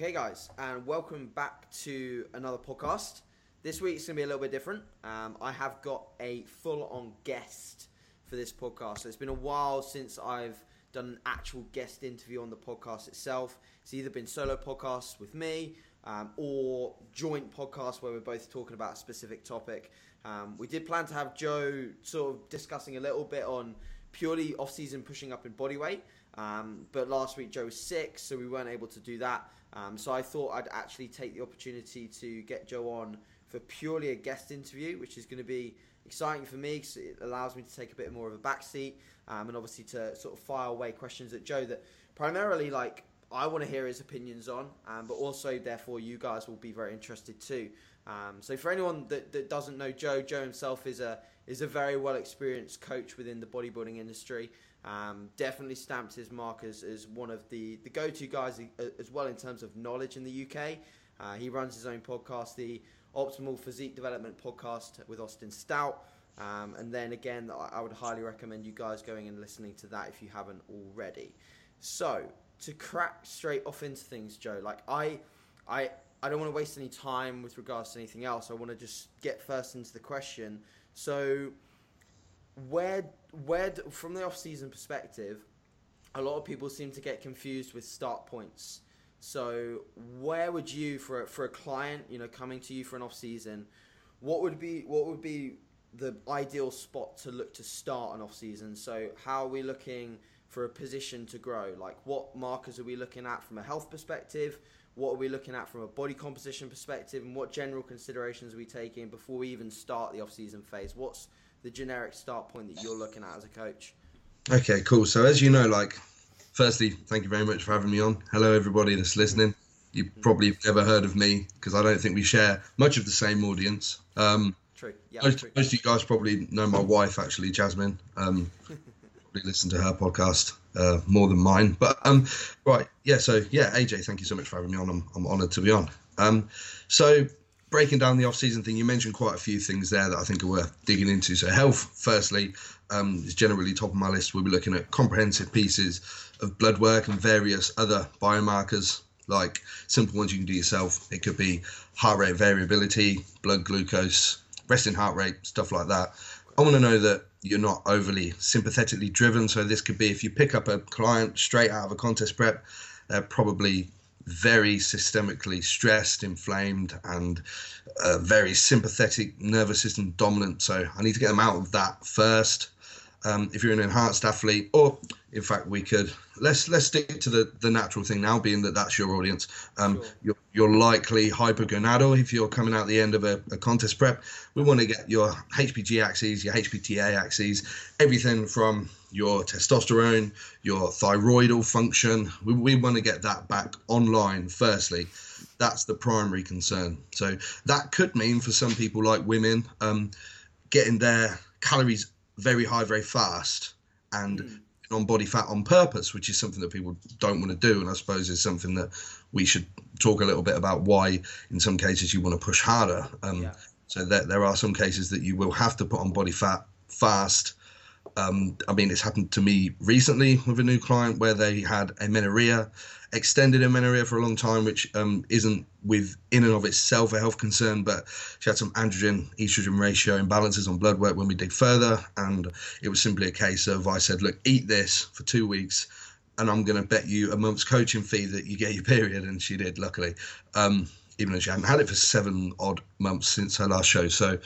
Okay, guys, and welcome back to another podcast. This week's going to be a little bit different. Um, I have got a full on guest for this podcast. So it's been a while since I've done an actual guest interview on the podcast itself. It's either been solo podcasts with me um, or joint podcasts where we're both talking about a specific topic. Um, we did plan to have Joe sort of discussing a little bit on purely off season pushing up in body weight. Um, but last week Joe was sick, so we weren't able to do that. Um, so I thought I'd actually take the opportunity to get Joe on for purely a guest interview, which is going to be exciting for me because it allows me to take a bit more of a backseat um, and obviously to sort of fire away questions at Joe that primarily like I want to hear his opinions on, um, but also therefore you guys will be very interested too. Um, so for anyone that, that doesn't know Joe, Joe himself is a is a very well experienced coach within the bodybuilding industry. Um, definitely stamped his mark as, as one of the, the go to guys as well in terms of knowledge in the UK. Uh, he runs his own podcast, the Optimal Physique Development Podcast with Austin Stout. Um, and then again, I would highly recommend you guys going and listening to that if you haven't already. So to crack straight off into things, Joe, like I, I, I don't want to waste any time with regards to anything else. I want to just get first into the question. So where where from the off season perspective, a lot of people seem to get confused with start points. So where would you for a, for a client, you know, coming to you for an off season, what would be what would be the ideal spot to look to start an off season? So how are we looking for a position to grow? Like what markers are we looking at from a health perspective? What are we looking at from a body composition perspective? And what general considerations are we taking before we even start the off season phase? What's the generic start point that you're looking at as a coach? Okay, cool. So as you know, like, firstly, thank you very much for having me on. Hello, everybody that's listening. You mm-hmm. probably never heard of me because I don't think we share much of the same audience. Um, true. Yeah. Most, true. most of you guys probably know my wife, actually, Jasmine. Um, probably listen to her podcast uh, more than mine. But um, right, yeah. So yeah, AJ, thank you so much for having me on. I'm, I'm honoured to be on. Um, so breaking down the off-season thing, you mentioned quite a few things there that I think are worth digging into. So health, firstly, um, is generally top of my list. We'll be looking at comprehensive pieces of blood work and various other biomarkers, like simple ones you can do yourself. It could be heart rate variability, blood glucose, resting heart rate, stuff like that. I want to know that you're not overly sympathetically driven. So this could be if you pick up a client straight out of a contest prep, they're probably very systemically stressed, inflamed, and uh, very sympathetic nervous system dominant. So I need to get them out of that first. Um, if you're an enhanced athlete, or in fact, we could let's let's stick to the the natural thing now, being that that's your audience. Um, sure. You're you're likely hypogonadal if you're coming out the end of a, a contest prep. We want to get your HPG axes, your HPTA axes, everything from your testosterone, your thyroidal function. We, we want to get that back online firstly. That's the primary concern. So that could mean for some people like women, um, getting their calories very high very fast and mm. on body fat on purpose, which is something that people don't want to do. And I suppose is something that we should talk a little bit about why in some cases you want to push harder. Um, yeah. So that there are some cases that you will have to put on body fat fast um, I mean, it's happened to me recently with a new client where they had amenorrhea, extended amenorrhea for a long time, which um, isn't with in and of itself a health concern, but she had some androgen estrogen ratio imbalances on blood work when we dig further, and it was simply a case of I said, look, eat this for two weeks, and I'm going to bet you a month's coaching fee that you get your period, and she did, luckily, um, even though she hadn't had it for seven odd months since her last show, so.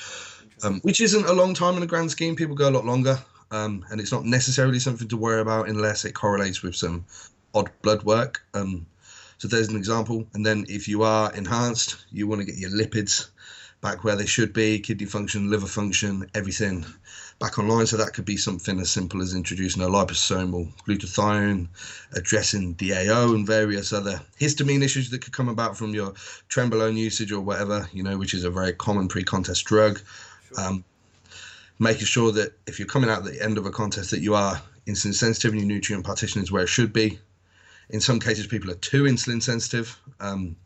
Um, which isn't a long time in the grand scheme. People go a lot longer um, and it's not necessarily something to worry about unless it correlates with some odd blood work. Um, so there's an example. And then if you are enhanced, you want to get your lipids back where they should be, kidney function, liver function, everything back online. So that could be something as simple as introducing a liposomal glutathione, addressing DAO and various other histamine issues that could come about from your trenbolone usage or whatever, you know, which is a very common pre-contest drug. Sure. Um, making sure that if you're coming out at the end of a contest that you are insulin sensitive and your nutrient partition is where it should be. In some cases, people are too insulin sensitive, um,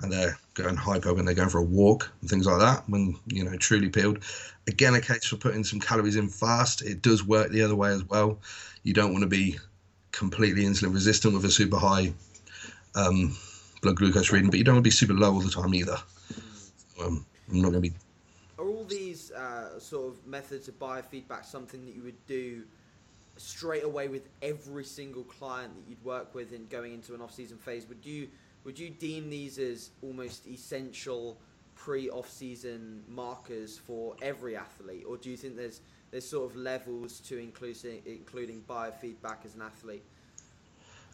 and they're going hypo when they're going for a walk and things like that. When you know truly peeled, again, a case for putting some calories in fast. It does work the other way as well. You don't want to be completely insulin resistant with a super high um, blood glucose reading, but you don't want to be super low all the time either. Um, I'm not going to be. Uh, sort of methods of biofeedback something that you would do straight away with every single client that you'd work with in going into an off-season phase? Would you would you deem these as almost essential pre-off-season markers for every athlete, or do you think there's there's sort of levels to including including biofeedback as an athlete?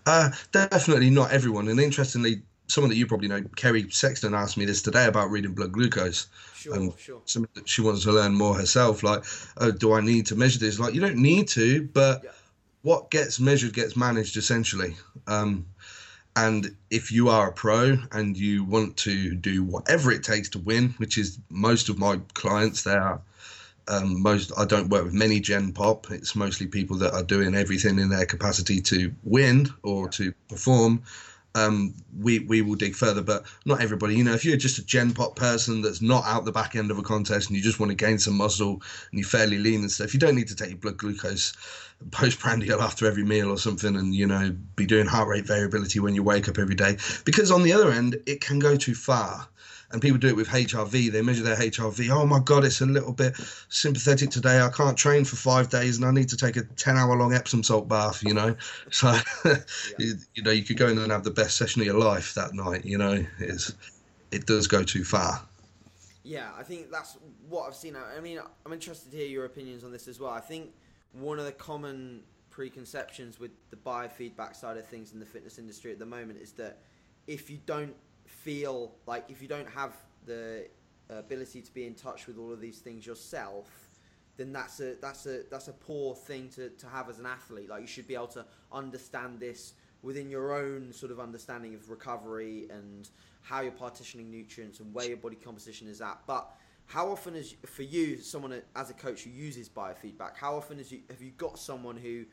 Uh, definitely not everyone. And interestingly, someone that you probably know, Kerry Sexton, asked me this today about reading blood glucose. Sure, um, sure. she wants to learn more herself. Like, oh, do I need to measure this? Like, you don't need to, but yeah. what gets measured gets managed essentially. Um, and if you are a pro and you want to do whatever it takes to win, which is most of my clients, they are um, most I don't work with many Gen Pop. It's mostly people that are doing everything in their capacity to win or to perform. Um, we we will dig further, but not everybody. You know, if you're just a Gen Pop person that's not out the back end of a contest and you just want to gain some muscle and you're fairly lean and stuff, you don't need to take your blood glucose postprandial after every meal or something, and you know, be doing heart rate variability when you wake up every day. Because on the other end, it can go too far and people do it with HRV. They measure their HRV. Oh my God, it's a little bit sympathetic today. I can't train for five days, and I need to take a ten-hour-long Epsom salt bath. You know, so yeah. you, you, know you could go in and have the best session of your life that night. You know, it's it does go too far. Yeah, I think that's what I've seen. I mean, I'm interested to hear your opinions on this as well. I think one of the common preconceptions with the biofeedback side of things in the fitness industry at the moment is that if you don't feel like if you don't have the ability to be in touch with all of these things yourself, then that's a that's a that's a poor thing to, to have as an athlete. Like you should be able to understand this within your own sort of understanding of recovery and how you're partitioning nutrients and where your body composition is at. But how often is for you someone as a coach who uses biofeedback? How often is you have you got someone who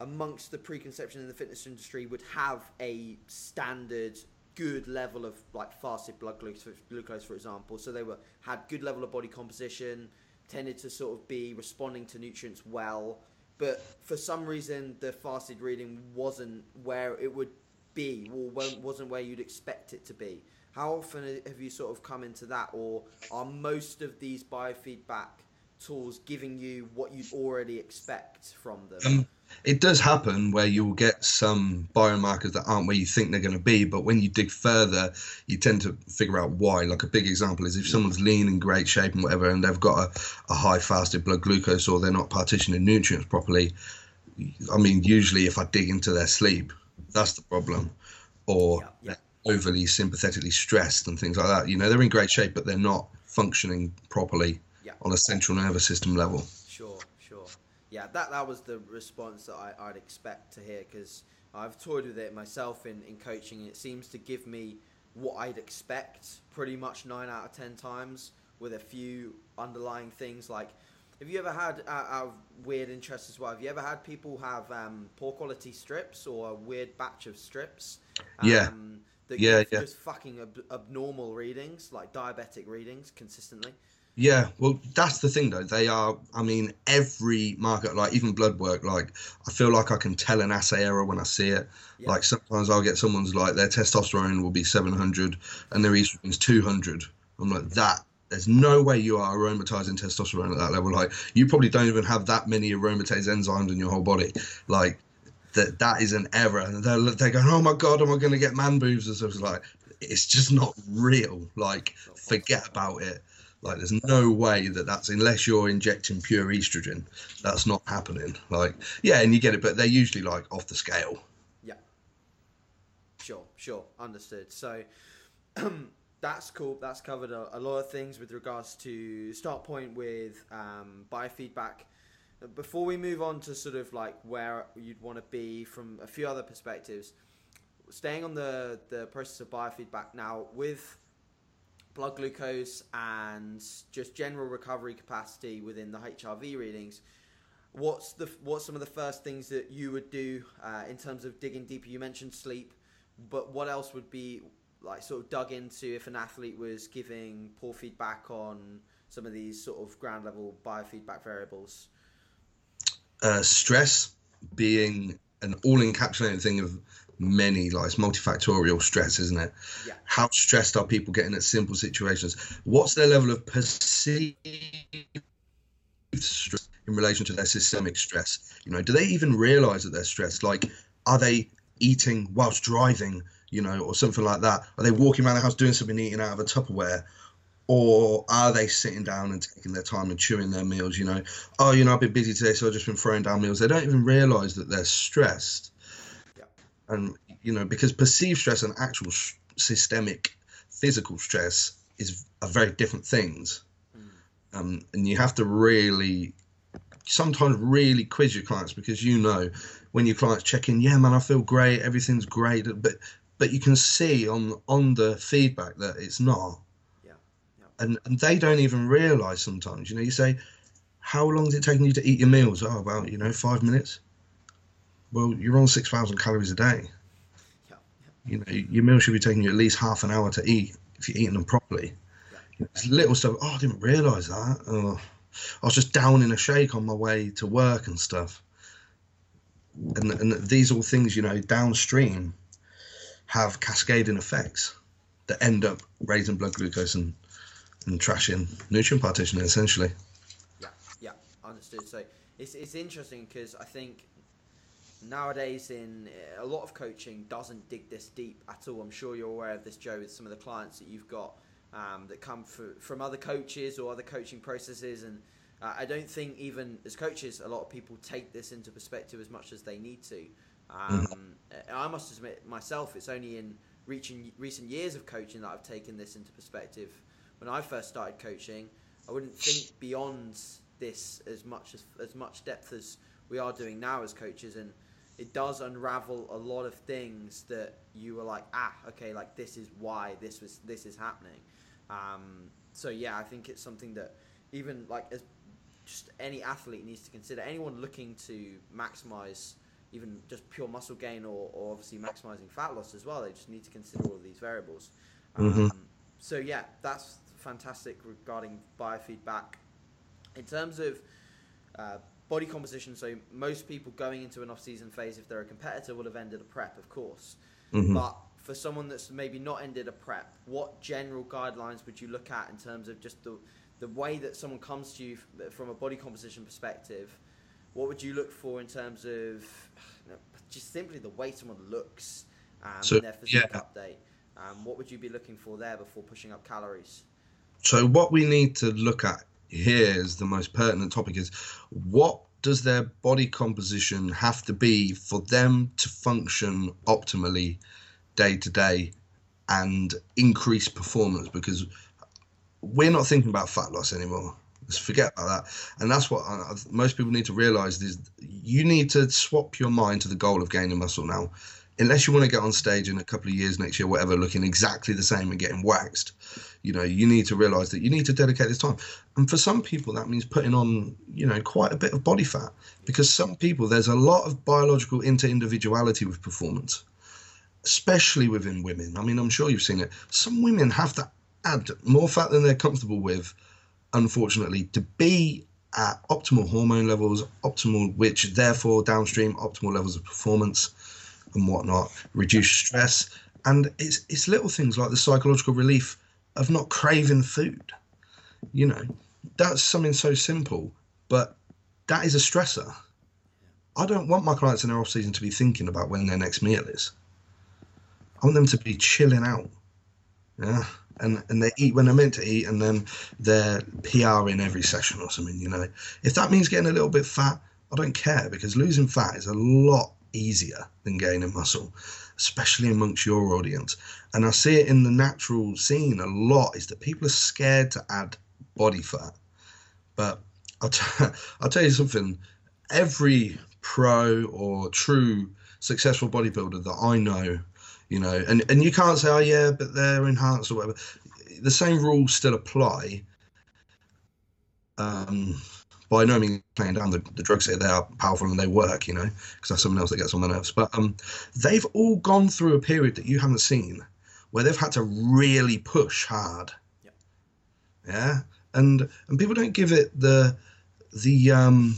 amongst the preconception in the fitness industry would have a standard good level of like fasted blood glucose, for example. So they were had good level of body composition, tended to sort of be responding to nutrients well, but for some reason the fasted reading wasn't where it would be, or wasn't where you'd expect it to be. How often have you sort of come into that, or are most of these biofeedback tools giving you what you'd already expect from them? Um, It does happen where you'll get some biomarkers that aren't where you think they're going to be, but when you dig further, you tend to figure out why. Like a big example is if someone's lean in great shape and whatever, and they've got a, a high fasted blood glucose or they're not partitioning nutrients properly. I mean, usually if I dig into their sleep, that's the problem, or yeah, yeah. overly sympathetically stressed and things like that. You know, they're in great shape, but they're not functioning properly yeah. on a central nervous system level yeah, that that was the response that I, would expect to hear because I've toyed with it myself in, in coaching, and it seems to give me what I'd expect pretty much nine out of ten times, with a few underlying things like. Have you ever had, uh, weird interest as well, have you ever had people have um, poor quality strips or a weird batch of strips? Um, yeah. That yeah, yeah. Just fucking ab- abnormal readings, like diabetic readings consistently. Yeah, well, that's the thing though. They are, I mean, every market, like even blood work, like I feel like I can tell an assay error when I see it. Yeah. Like sometimes I'll get someone's like their testosterone will be 700 and their estrogen's 200. I'm like, that, there's no way you are aromatizing testosterone at that level. Like you probably don't even have that many aromatase enzymes in your whole body. Like that, that is an error. And they're, they're going, oh my God, am I going to get man boobs? And so it's like, it's just not real. Like, forget about it. Like, there's no way that that's unless you're injecting pure estrogen, that's not happening. Like, yeah, and you get it, but they're usually like off the scale. Yeah. Sure, sure, understood. So. that's cool. That's covered a, a, lot of things with regards to start point with um, biofeedback. Before we move on to sort of like where you'd want to be from a few other perspectives, staying on the the process of biofeedback now with blood glucose and just general recovery capacity within the HRV readings. What's the what's some of the first things that you would do uh, in terms of digging deeper? You mentioned sleep, but what else would be like sort of dug into if an athlete was giving poor feedback on some of these sort of ground level biofeedback variables? Uh, stress being an all encapsulating thing of many like it's multifactorial stress, isn't it? Yeah. How stressed are people getting at simple situations? What's their level of perceived stress in relation to their systemic stress? You know, do they even realize that they're stressed? Like, are they eating whilst driving? You know, or something like that? Are they walking around the house doing something, eating out of a Tupperware? or are they sitting down and taking their time and chewing their meals? You know, oh, you know, I've been busy today, so I've just been throwing down meals. They don't even realize that they're stressed. Yeah. And, you know, because perceived stress and actual sh- systemic physical stress is are very different things. Mm. Um, and you have to really, sometimes really quiz your clients because you know when your clients check in, yeah, man, I feel great, everything's great, but but you can see on on the feedback that it's not Yeah. and and they don't even realize sometimes. You know, you say, "How long is it taking you to eat your meals?" Oh, about you know five minutes. Well, you're on six thousand calories a day. Yeah. You know, your meal should be taking you at least half an hour to eat if you're eating them properly. Yeah. It's little stuff. Oh, I didn't realize that. Oh, I was just down in a shake on my way to work and stuff. And and these all things, you know, downstream have cascading effects that end up raising blood glucose and and trashing nutrient partitioning essentially. Yeah, yeah, understood. So it's it's interesting because I think nowadays in a lot of coaching doesn't dig this deep at all. I'm sure you're aware of this, Joe, with some of the clients that you've got um, that come for, from other coaches or other coaching processes, and uh, I don't think even as coaches, a lot of people take this into perspective as much as they need to. Um, mm. I must admit myself, it's only in reaching recent years of coaching that I've taken this into perspective when I first started coaching, I wouldn't think beyond this as much as as much depth as we are doing now as coaches, and it does unravel a lot of things that you were like, ah, okay, like this is why this was this is happening. Um, so yeah, I think it's something that even like as just any athlete needs to consider. Anyone looking to maximize even just pure muscle gain or, or obviously maximizing fat loss as well, they just need to consider all of these variables. Mm-hmm. Um, so yeah, that's fantastic regarding biofeedback. In terms of uh, body composition, so most people going into an off-season phase, if they're a competitor, would have ended a prep, of course. Mm-hmm. But for someone that's maybe not ended a prep, what general guidelines would you look at in terms of just the the way that someone comes to you from a body composition perspective? What would you look for in terms of just simply the way someone looks um, so, their physique yeah. update? Um, what would you be looking for there before pushing up calories? So what we need to look at here is the most pertinent topic is what does their body composition have to be for them to function optimally day to day and increase performance? Because we're not thinking about fat loss anymore. Let's forget about that. And that's what uh, most people need to realize is you need to swap your mind to the goal of gaining muscle now unless you want to get on stage in a couple of years next year whatever looking exactly the same and getting waxed you know you need to realize that you need to dedicate this time. And for some people that means putting on you know quite a bit of body fat because some people there's a lot of biological inter-individuality with performance especially within women. I mean i'm sure you've seen it. Some women have to add more fat than they're comfortable with unfortunately to be at optimal hormone levels optimal which therefore downstream optimal levels of performance and whatnot, reduce stress, and it's it's little things like the psychological relief of not craving food. You know, that's something so simple, but that is a stressor. I don't want my clients in their off season to be thinking about when their next meal is. I want them to be chilling out. Yeah. And and they eat when they're meant to eat and then they're PR in every session or something, you know. If that means getting a little bit fat, I don't care because losing fat is a lot easier than gaining muscle, especially amongst your audience. And I see it in the natural scene a lot is that people are scared to add body fat. But I'll, t- I'll tell you something every pro or true successful bodybuilder that I know, you know, and, and you can't say, oh, yeah, but they're enhanced or whatever. The same rules still apply. Um, by no means playing down the, the drugs here. They are powerful and they work, you know, because that's something else that gets on my nerves. But um, they've all gone through a period that you haven't seen where they've had to really push hard. Yep. Yeah. And and people don't give it the the um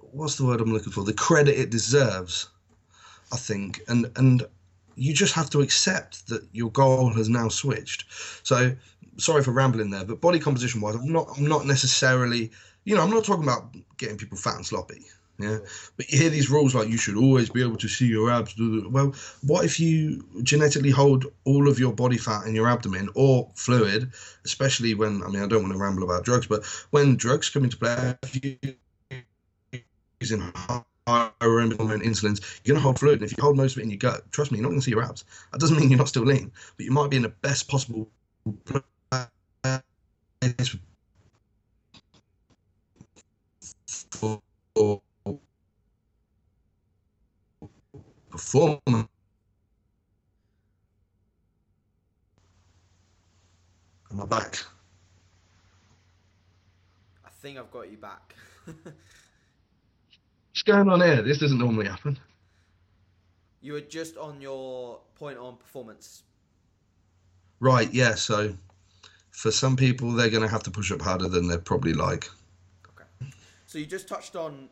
what's the word I'm looking for? The credit it deserves. I think, and and you just have to accept that your goal has now switched. So sorry for rambling there, but body composition wise, I'm not I'm not necessarily you know I'm not talking about getting people fat and sloppy. Yeah, but you hear these rules like you should always be able to see your abs. Well, what if you genetically hold all of your body fat in your abdomen or fluid, especially when I mean I don't want to ramble about drugs, but when drugs come into play, if you using higher insulins, you're going to hold fluid. And if you hold most of it in your gut, trust me, you're not going to see your abs. That doesn't mean you're not still lean, but you might be in the best possible place for performance. Am I back? I think I've got you back. What's going on here? This doesn't normally happen. You were just on your point on performance. Right, yeah, so for some people, they're going to have to push up harder than they'd probably like. Okay. So you just touched on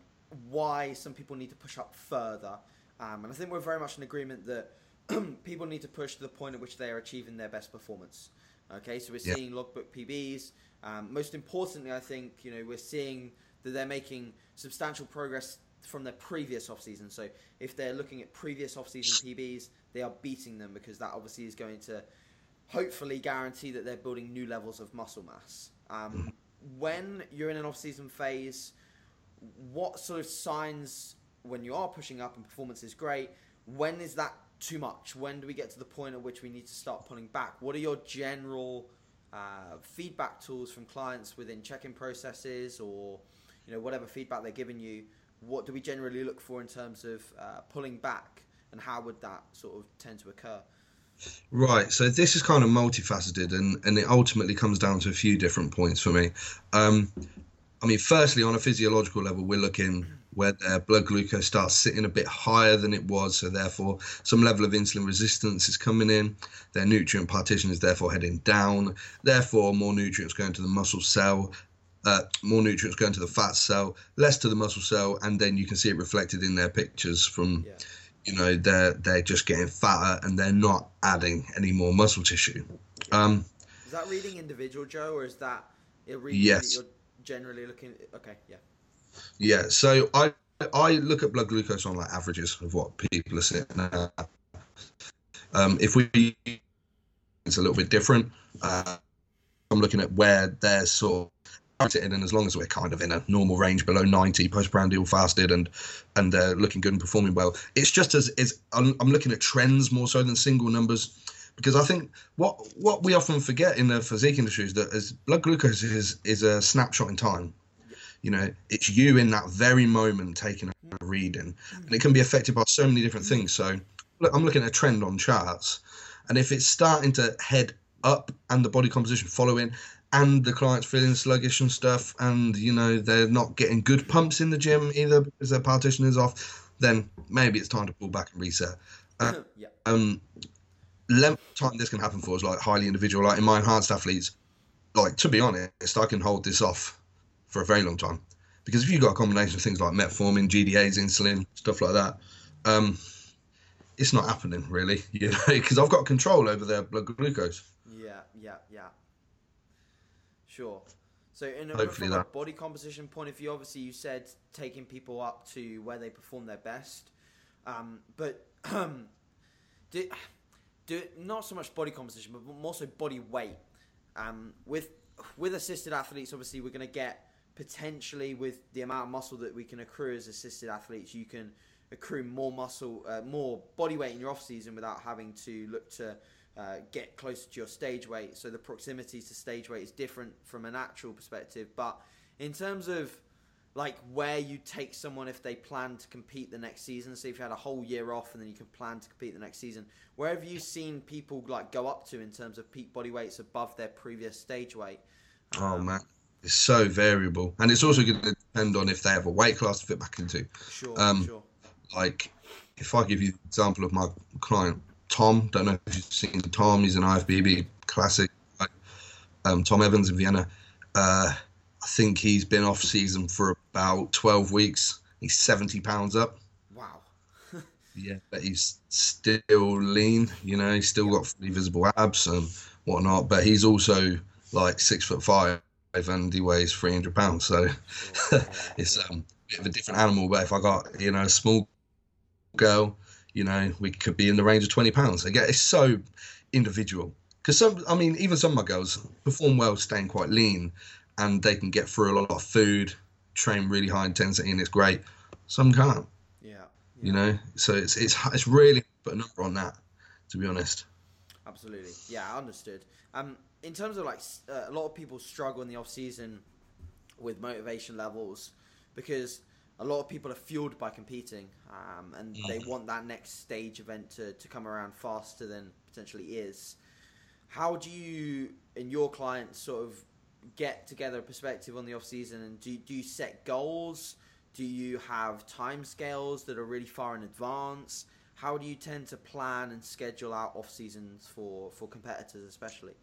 why some people need to push up further. Um, and I think we're very much in agreement that people need to push to the point at which they are achieving their best performance. Okay, so we're yeah. seeing logbook PBs. Um, most importantly, I think you know we're seeing that they're making substantial progress from their previous off season. So if they're looking at previous off season PBs, they are beating them because that obviously is going to hopefully guarantee that they're building new levels of muscle mass. Um, when you're in an off season phase, what sort of signs when you are pushing up and performance is great? When is that too much? When do we get to the point at which we need to start pulling back? What are your general uh, feedback tools from clients within check-in processes or you know whatever feedback they're giving you? What do we generally look for in terms of uh, pulling back, and how would that sort of tend to occur? Right. So this is kind of multifaceted, and and it ultimately comes down to a few different points for me. Um, I mean, firstly, on a physiological level, we're looking where their blood glucose starts sitting a bit higher than it was, so therefore some level of insulin resistance is coming in. Their nutrient partition is therefore heading down. Therefore, more nutrients going to the muscle cell, uh, more nutrients going to the fat cell, less to the muscle cell, and then you can see it reflected in their pictures from. Yeah. You know they're they're just getting fatter and they're not adding any more muscle tissue. Um, is that reading individual, Joe, or is that it reading yes. that you're generally looking? Okay, yeah. Yeah, so I I look at blood glucose on like averages of what people are sitting at. Um, if we, it's a little bit different. Uh, I'm looking at where they're sort of sitting, and as long as we're kind of in a normal range below 90 postprandial fasted and and they're looking good and performing well, it's just as is. I'm, I'm looking at trends more so than single numbers. Because I think what what we often forget in the physique industry is that as blood glucose is is a snapshot in time. You know it's you in that very moment taking a reading. And it can be affected by so many different things. So look, i'm looking at a trend on charts. And if it's starting to head up and the body composition following and the client's feeling sluggish and stuff and you know they're not getting good pumps in the gym either because their partition is off then maybe it's time to pull back and reset uh, yeah. um length time this can happen for is like highly individual like in my enhanced athletes like to be honest i can hold this off for a very long time. Because if you've got a combination of things like metformin, GDAs, insulin, stuff like that, um, it's not happening really, you know, because I've got control over their blood glucose. Yeah, yeah, yeah. Sure. So, in a, from that. a body composition point of view, obviously you said taking people up to where they perform their best, um, but do, do not so much body composition, but more so body weight. Um, with with assisted athletes, obviously we're going to get potentially with the amount of muscle that we can accrue as assisted athletes, you can accrue more muscle, uh, more body weight in your off season without having to look to uh, get closer to your stage weight. So the proximity to stage weight is different from a natural perspective. But in terms of like where you take someone if they plan to compete the next season, say if you had a whole year off and then you can plan to compete the next season, where have you seen people like go up to in terms of peak body weights above their previous stage weight? Oh um, man, it's so variable, and it's also going to depend on if they have a weight class to fit back into. Sure, um, sure. Like, if I give you the example of my client Tom, don't know if you've seen Tom. He's an IFBB classic. Um, Tom Evans in Vienna. Uh, I think he's been off season for about 12 weeks. He's 70 pounds up. Wow. Yeah, but he's still lean. You know, he's still got fully visible abs and whatnot. But he's also like six foot five and he weighs three hundred pounds. So it's um, a bit of a different animal. But if I got you know a small girl, you know, we could be in the range of twenty pounds. Again, it's so individual. Because some, I mean, even some of my girls perform well, staying quite lean, and they can get through a lot of food, train really high intensity, and it's great. Some can't. Yeah. yeah. You know, so it's it's it's really put a number on that, to be honest. Absolutely. Yeah, I understood. Um, in terms of like uh, a lot of people struggle in the off season with motivation levels because a lot of people are fueled by competing um, and they mm. want that next stage event to, to come around faster than potentially is. How do you and your clients sort of get together a perspective on the off season and do, do you set goals? Do you have time scales that are really far in advance? How do you tend to plan and schedule out off seasons for for competitors especially?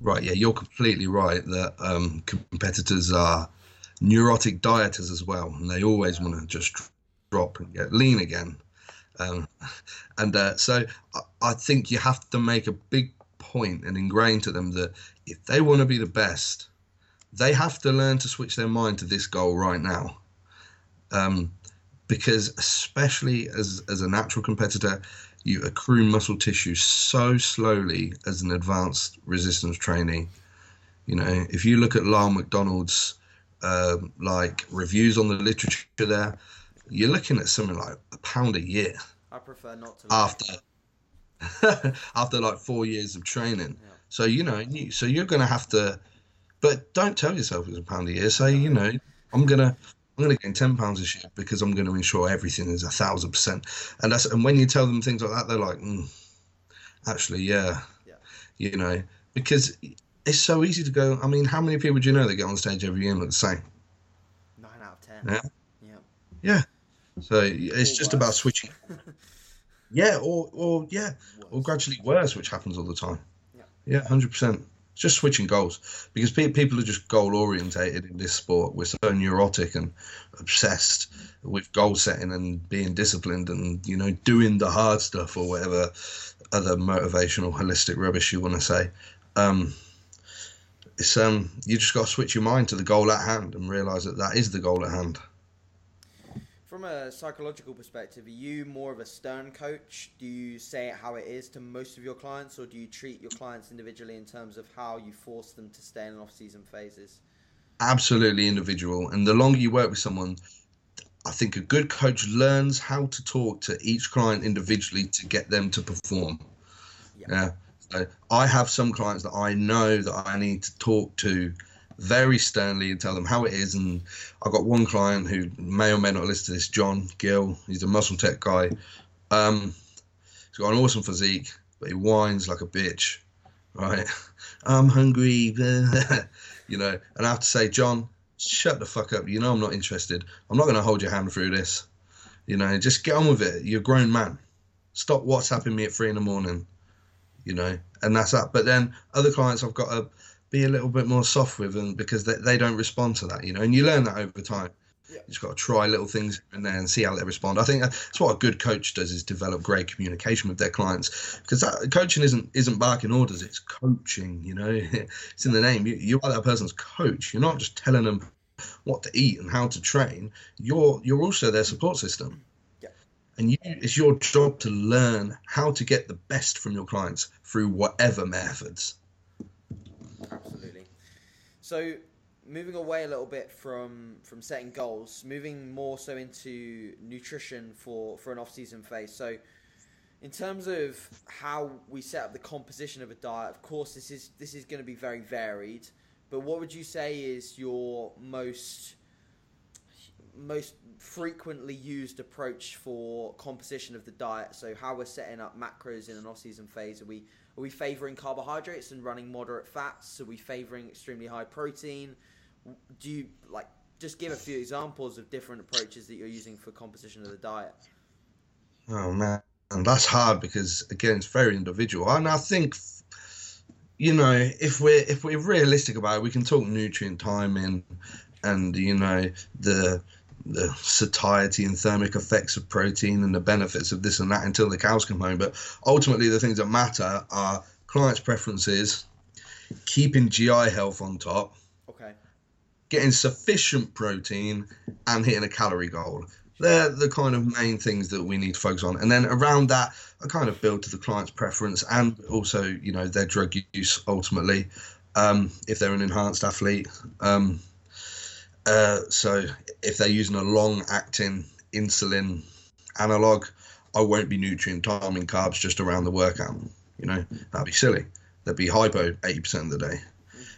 Right yeah you're completely right that um, competitors are neurotic dieters as well and they always want to just drop and get lean again um, and uh, so I, I think you have to make a big point and ingrain to them that if they want to be the best, they have to learn to switch their mind to this goal right now. Um, because especially as as a natural competitor, you accrue muscle tissue so slowly as an advanced resistance trainee. You know, if you look at Lyle McDonald's uh, like reviews on the literature there, you're looking at something like a pound a year. I prefer not to. After after like four years of training. Yeah. So you know, you, so you're going to have to, but don't tell yourself it's a pound a year. Say, you know, I'm gonna I'm gonna gain ten pounds this year because I'm going to ensure everything is a thousand percent. And that's and when you tell them things like that, they're like, mm, actually, yeah, yeah, you know, because it's so easy to go. I mean, how many people do you know that get on stage every year and look the same? Nine out of ten. Yeah. Yeah. Yeah. So it's just about switching. Yeah, or or yeah, worse. or gradually worse, which happens all the time. Yeah, yeah, hundred percent. It's just switching goals because pe- people are just goal orientated in this sport. We're so neurotic and obsessed with goal setting and being disciplined and you know doing the hard stuff or whatever other motivational holistic rubbish you want to say. Um, it's um you just got to switch your mind to the goal at hand and realize that that is the goal at hand from a psychological perspective, are you more of a stern coach? Do you say it how it is to most of your clients, or do you treat your clients individually in terms of how you force them to stay in off-season phases? Absolutely individual, and the longer you work with someone, I think a good coach learns how to talk to each client individually to get them to perform. Yeah. yeah. So I have some clients that I know that I need to talk to very sternly and tell them how it is. And I've got one client who may or may not listen to this, John Gill. He's a muscle tech guy. Um, he's got an awesome physique, but he whines like a bitch. Right? I'm hungry. you know, and I have to say, John, shut the fuck up. You know I'm not interested. I'm not going to hold your hand through this. You know, just get on with it. You're a grown man. Stop WhatsApping me at three in the morning. You know, and that's up. But then other clients I've got to be a little bit more soft with them because they, they don't respond to that, you know, and you learn that over time. Yeah. You just got to try little things and then see how they respond. I think that's what a good coach does is develop great communication with their clients because that coaching isn't isn't barking orders, it's coaching. You know, it's in the name. You, you are that person's coach. You're not just telling them what to eat and how to train. You're you're also their support system. And you, it's your job to learn how to get the best from your clients through whatever methods. Absolutely. So moving away a little bit from from setting goals, moving more so into nutrition for for an off season phase. So in terms of how we set up the composition of a diet, of course this is this is going to be very varied. But what would you say is your most most frequently used approach for composition of the diet? So how we're setting up macros in an off season phase? Are we are we favouring carbohydrates and running moderate fats? Are we favouring extremely high protein? Do you like just give a few examples of different approaches that you're using for composition of the diet? Oh man, and that's hard because again, it's very individual. And I think, you know, if we're if we're realistic about it, we can talk nutrient timing, and you know the the satiety and thermic effects of protein and the benefits of this and that until the cows come home. But ultimately, the things that matter are clients' preferences, keeping GI health on top, Okay. getting sufficient protein, and hitting a calorie goal. They're the kind of main things that we need to focus on. And then around that, I kind of build to the client's preference and also, you know, their drug use ultimately, um, if they're an enhanced athlete. Um, uh, so if they're using a long acting insulin analog, I won't be nutrient timing carbs just around the workout. You know, that'd be silly. They'd be hypo 80% of the day.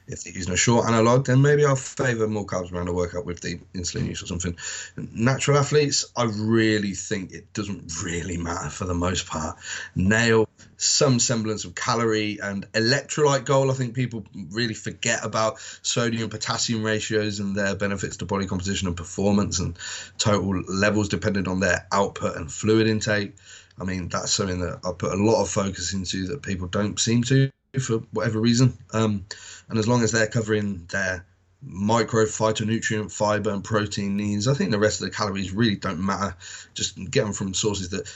If they're using a short analog, then maybe I'll favour more carbs around the workout with the insulin use or something. Natural athletes, I really think it doesn't really matter for the most part. Nail some semblance of calorie and electrolyte goal. I think people really forget about sodium potassium ratios and their benefits to body composition and performance and total levels depending on their output and fluid intake. I mean, that's something that I put a lot of focus into that people don't seem to for whatever reason. Um, and as long as they're covering their micro phytonutrient, fiber, and protein needs, I think the rest of the calories really don't matter. Just get them from sources that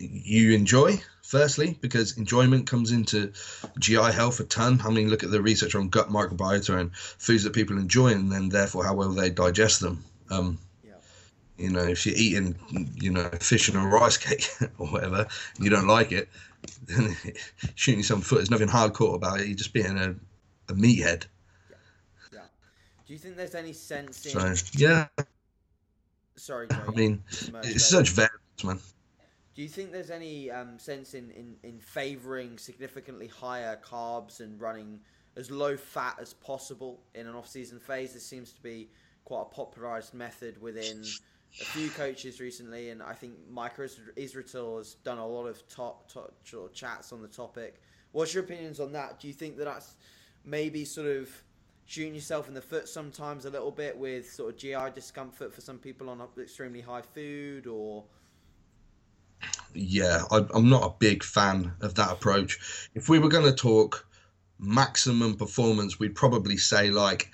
you enjoy. Firstly, because enjoyment comes into GI health a ton. I mean, look at the research on gut microbiota and foods that people enjoy, and then therefore how well they digest them. Um, Yeah. you know, if you're eating, you know, fish and a rice cake or whatever, and you don't like it, then shooting some foot, there's nothing hardcore about it. You're just being a, a meathead. Yeah. Do you think there's any sense in? So, yeah, Sorry, Joe. I mean, it's such variance, man. Do you think there's any um, sense in, in, in favouring significantly higher carbs and running as low fat as possible in an off season phase? This seems to be quite a popularised method within a few coaches recently, and I think Mike Israetel has done a lot of top, top sort of chats on the topic. What's your opinions on that? Do you think that that's maybe sort of shooting yourself in the foot sometimes a little bit with sort of GI discomfort for some people on extremely high food, or yeah, I, I'm not a big fan of that approach. If we were going to talk maximum performance, we'd probably say like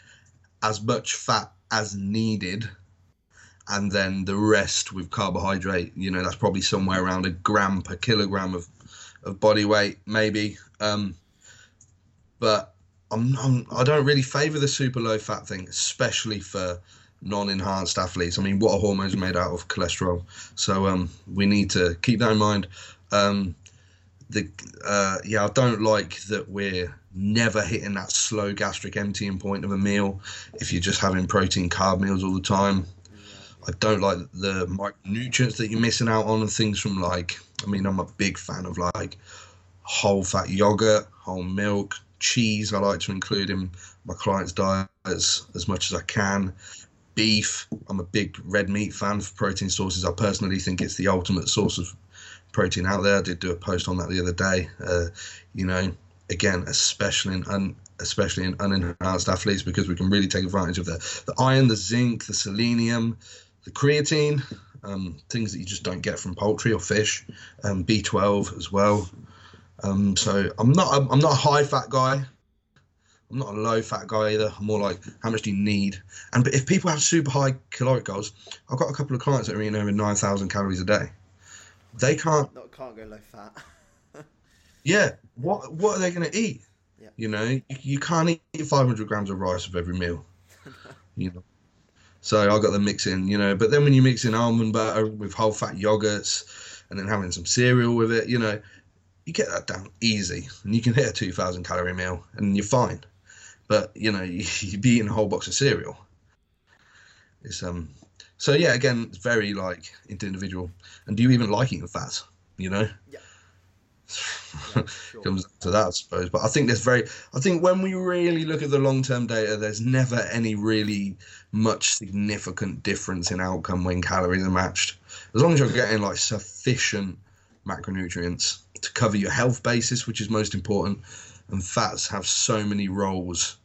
as much fat as needed, and then the rest with carbohydrate. You know, that's probably somewhere around a gram per kilogram of of body weight, maybe. Um, but I'm, I'm I don't really favour the super low fat thing, especially for non-enhanced athletes. I mean, what are hormones made out of? Cholesterol. So um, we need to keep that in mind. Um, the uh, yeah, I don't like that we're never hitting that slow gastric emptying point of a meal. If you're just having protein carb meals all the time, I don't like the micronutrients that you're missing out on and things from like. I mean, I'm a big fan of like whole fat yogurt, whole milk, cheese. I like to include in my clients' diets as, as much as I can beef. I'm a big red meat fan for protein sources. I personally think it's the ultimate source of protein out there. I did do a post on that the other day. Uh, you know, again, especially in un, especially in unenhanced athletes, because we can really take advantage of the the iron, the zinc, the selenium, the creatine, um, things that you just don't get from poultry or fish, um, B12 as well. Um, so I'm not I'm, I'm not a high fat guy. I'm not a low fat guy either. I'm more like how much do you need? And but if people have super high caloric goals, I've got a couple of clients that are eating over nine thousand calories a day. They can't. not can't go low fat. Yeah. What What are they going to eat? Yeah. You know, you, you can't eat 500 grams of rice with every meal. you know. So I got the mix in, you know. But then when you mix in almond butter with whole fat yogurts, and then having some cereal with it, you know, you get that down easy, and you can hit a 2,000 calorie meal, and you're fine. But you know, you, you'd be eating a whole box of cereal. It's um. So yeah, again, it's very like individual. And do you even like eating fats? You know. Yeah. Yeah, sure. comes to that, I suppose. But I think there's very, I think when we really look at the long term data, there's never any really much significant difference in outcome when calories are matched. As long as you're getting like sufficient macronutrients to cover your health basis, which is most important, and fats have so many roles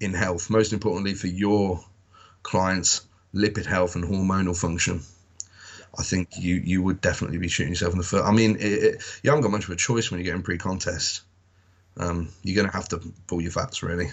in health, most importantly for your clients' lipid health and hormonal function. I think you you would definitely be shooting yourself in the foot. I mean, it, it, you haven't got much of a choice when you're getting pre-contest. Um, you're going to have to pull your fats, really.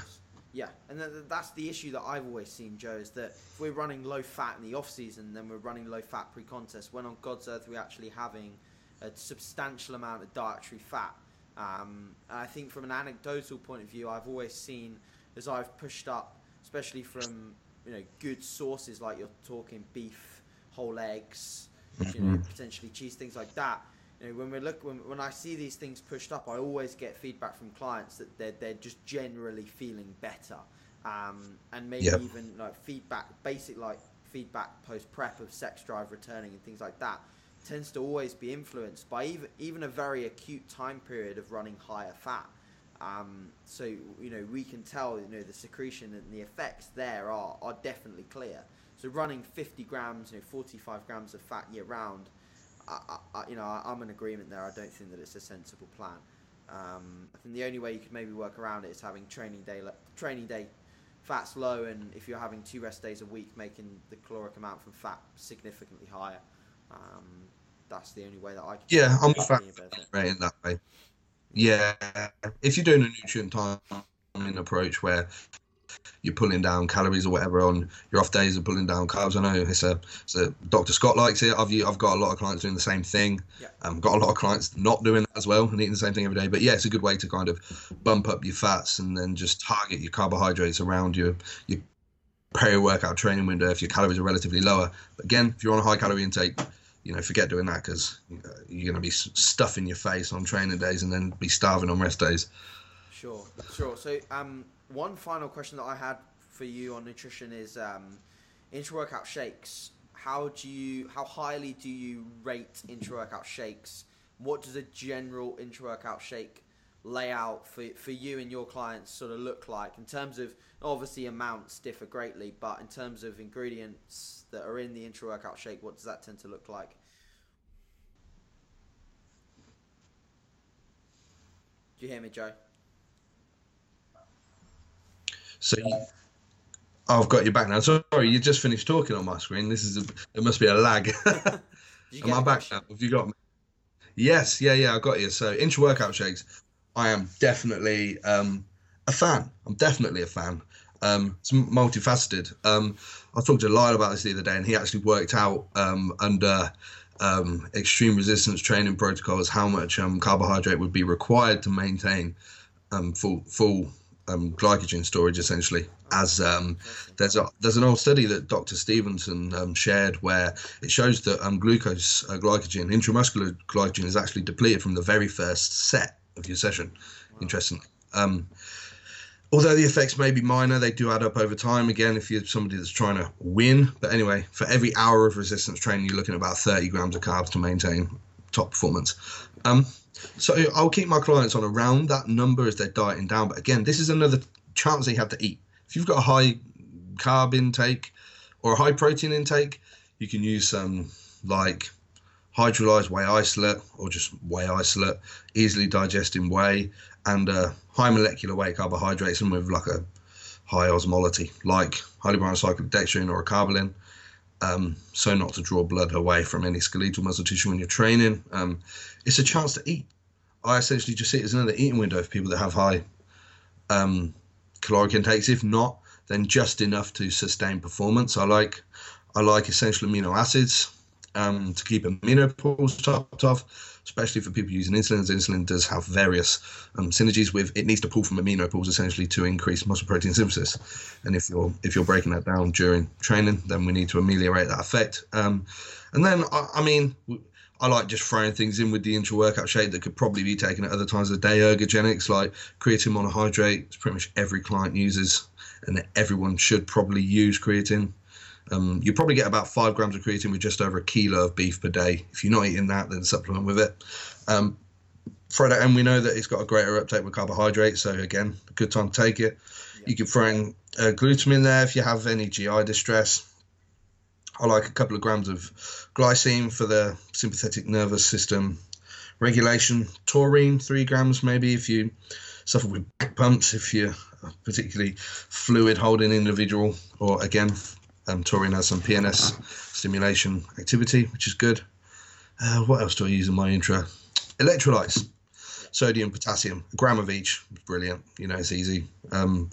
Yeah, and th- that's the issue that I've always seen, Joe, is that if we're running low fat in the off season, then we're running low fat pre contest. When on God's earth we're actually having a substantial amount of dietary fat. Um, I think from an anecdotal point of view, I've always seen as I've pushed up, especially from you know good sources like you're talking beef, whole eggs, you know, potentially cheese, things like that. You know, when we look, when, when I see these things pushed up, I always get feedback from clients that they're they're just generally feeling better, um, and maybe Yep. even like feedback, basic like feedback post prep of sex drive returning and things like that, tends to always be influenced by even even a very acute time period of running higher fat. Um, so you know we can tell you know the secretion and the effects there are are definitely clear. So running 50 grams, you know, 45 grams of fat year round, I, I, you know, I, I'm in agreement there. I don't think that it's a sensible plan. Um, I think the only way you could maybe work around it is having training day, training day, fats low, and if you're having two rest days a week, making the caloric amount from fat significantly higher. Um, that's the only way that I can. Yeah, I'm a fan right in that way. Yeah, if you're doing a nutrient timing approach where you're pulling down calories or whatever on your off days of pulling down carbs, I know it's a, it's a Dr. Scott likes it. I've I've got a lot of clients doing the same thing. Yeah. Um, got a lot of clients not doing that as well and eating the same thing every day. But yeah, it's a good way to kind of bump up your fats and then just target your carbohydrates around your your peri-workout training window if your calories are relatively lower. But again, if you're on a high calorie intake, you know, forget doing that because you're going to be stuffing your face on training days and then be starving on rest days. Sure, sure. So, um, one final question that I had for you on nutrition is um, intra-workout shakes. How do you, how highly do you rate intra-workout shakes? What does a general intra-workout shake layout for for you and your clients sort of look like in terms of obviously amounts differ greatly, but in terms of ingredients that are in the intra-workout shake, what does that tend to look like? Do you hear me, Joe? So you, I've got you back now. Sorry, you just finished talking on my screen. This is a, there must be a lag. Am I back now? Have you got me? Yes, yeah, yeah, I got you. So intra workout shakes, I am definitely um, a fan. I'm definitely a fan. Um, it's multifaceted. Um, I talked to Lyle about this the other day, and he actually worked out um, under um, extreme resistance training protocols how much um, carbohydrate would be required to maintain full full um, glycogen storage, essentially. As um, there's a there's an old study that Dr. Stevenson um, shared where it shows that glucose uh, glycogen, intramuscular glycogen, is actually depleted from the very first set of your session. Interesting. Um, although the effects may be minor, they do add up over time. Again, if you're somebody that's trying to win, but anyway, for every hour of resistance training, you're looking at about 30 grams of carbs to maintain top performance. Um, so I'll keep my clients on around that number as they're dieting down. But again, this is another chance they have to eat. If you've got a high carb intake or a high protein intake, you can use some like hydrolyzed whey isolate or just whey isolate, easily digesting whey, and uh, high molecular weight carbohydrates and with like a high osmolality, like highly branched cyclodextrin or a Karbolyn. Um, so not to draw blood away from any skeletal muscle tissue when you're training. Um, it's a chance to eat. I essentially just see it as another eating window for people that have high um, caloric intakes. If not, then just enough to sustain performance. I like I like essential amino acids um, to keep amino pools topped off, especially for people using insulin. As insulin does have various um, synergies with it needs to pull from amino pools essentially to increase muscle protein synthesis. And if you're if you're breaking that down during training, then we need to ameliorate that effect. Um, and then I, I mean. I like just throwing things in with the intra workout shake that could probably be taken at other times of the day. Ergogenics like creatine monohydrate, it's pretty much every client uses, and everyone should probably use creatine. Um, you probably get about five grams of creatine with just over a kilo of beef per day. If you're not eating that, then supplement with it. Um, throw that, and we know that it's got a greater uptake with carbohydrates. So again, good time to take it. You can throw in uh, glutamine there if you have any GI distress. I like a couple of grams of glycine for the sympathetic nervous system regulation. Taurine, three grams maybe if you suffer with back pumps, if you're a particularly fluid holding individual, or again, um, taurine has some PNS stimulation activity, which is good. Uh, what else do I use in my intra? Electrolytes. sodium, potassium, a gram of each. Brilliant. You know, it's easy. Um,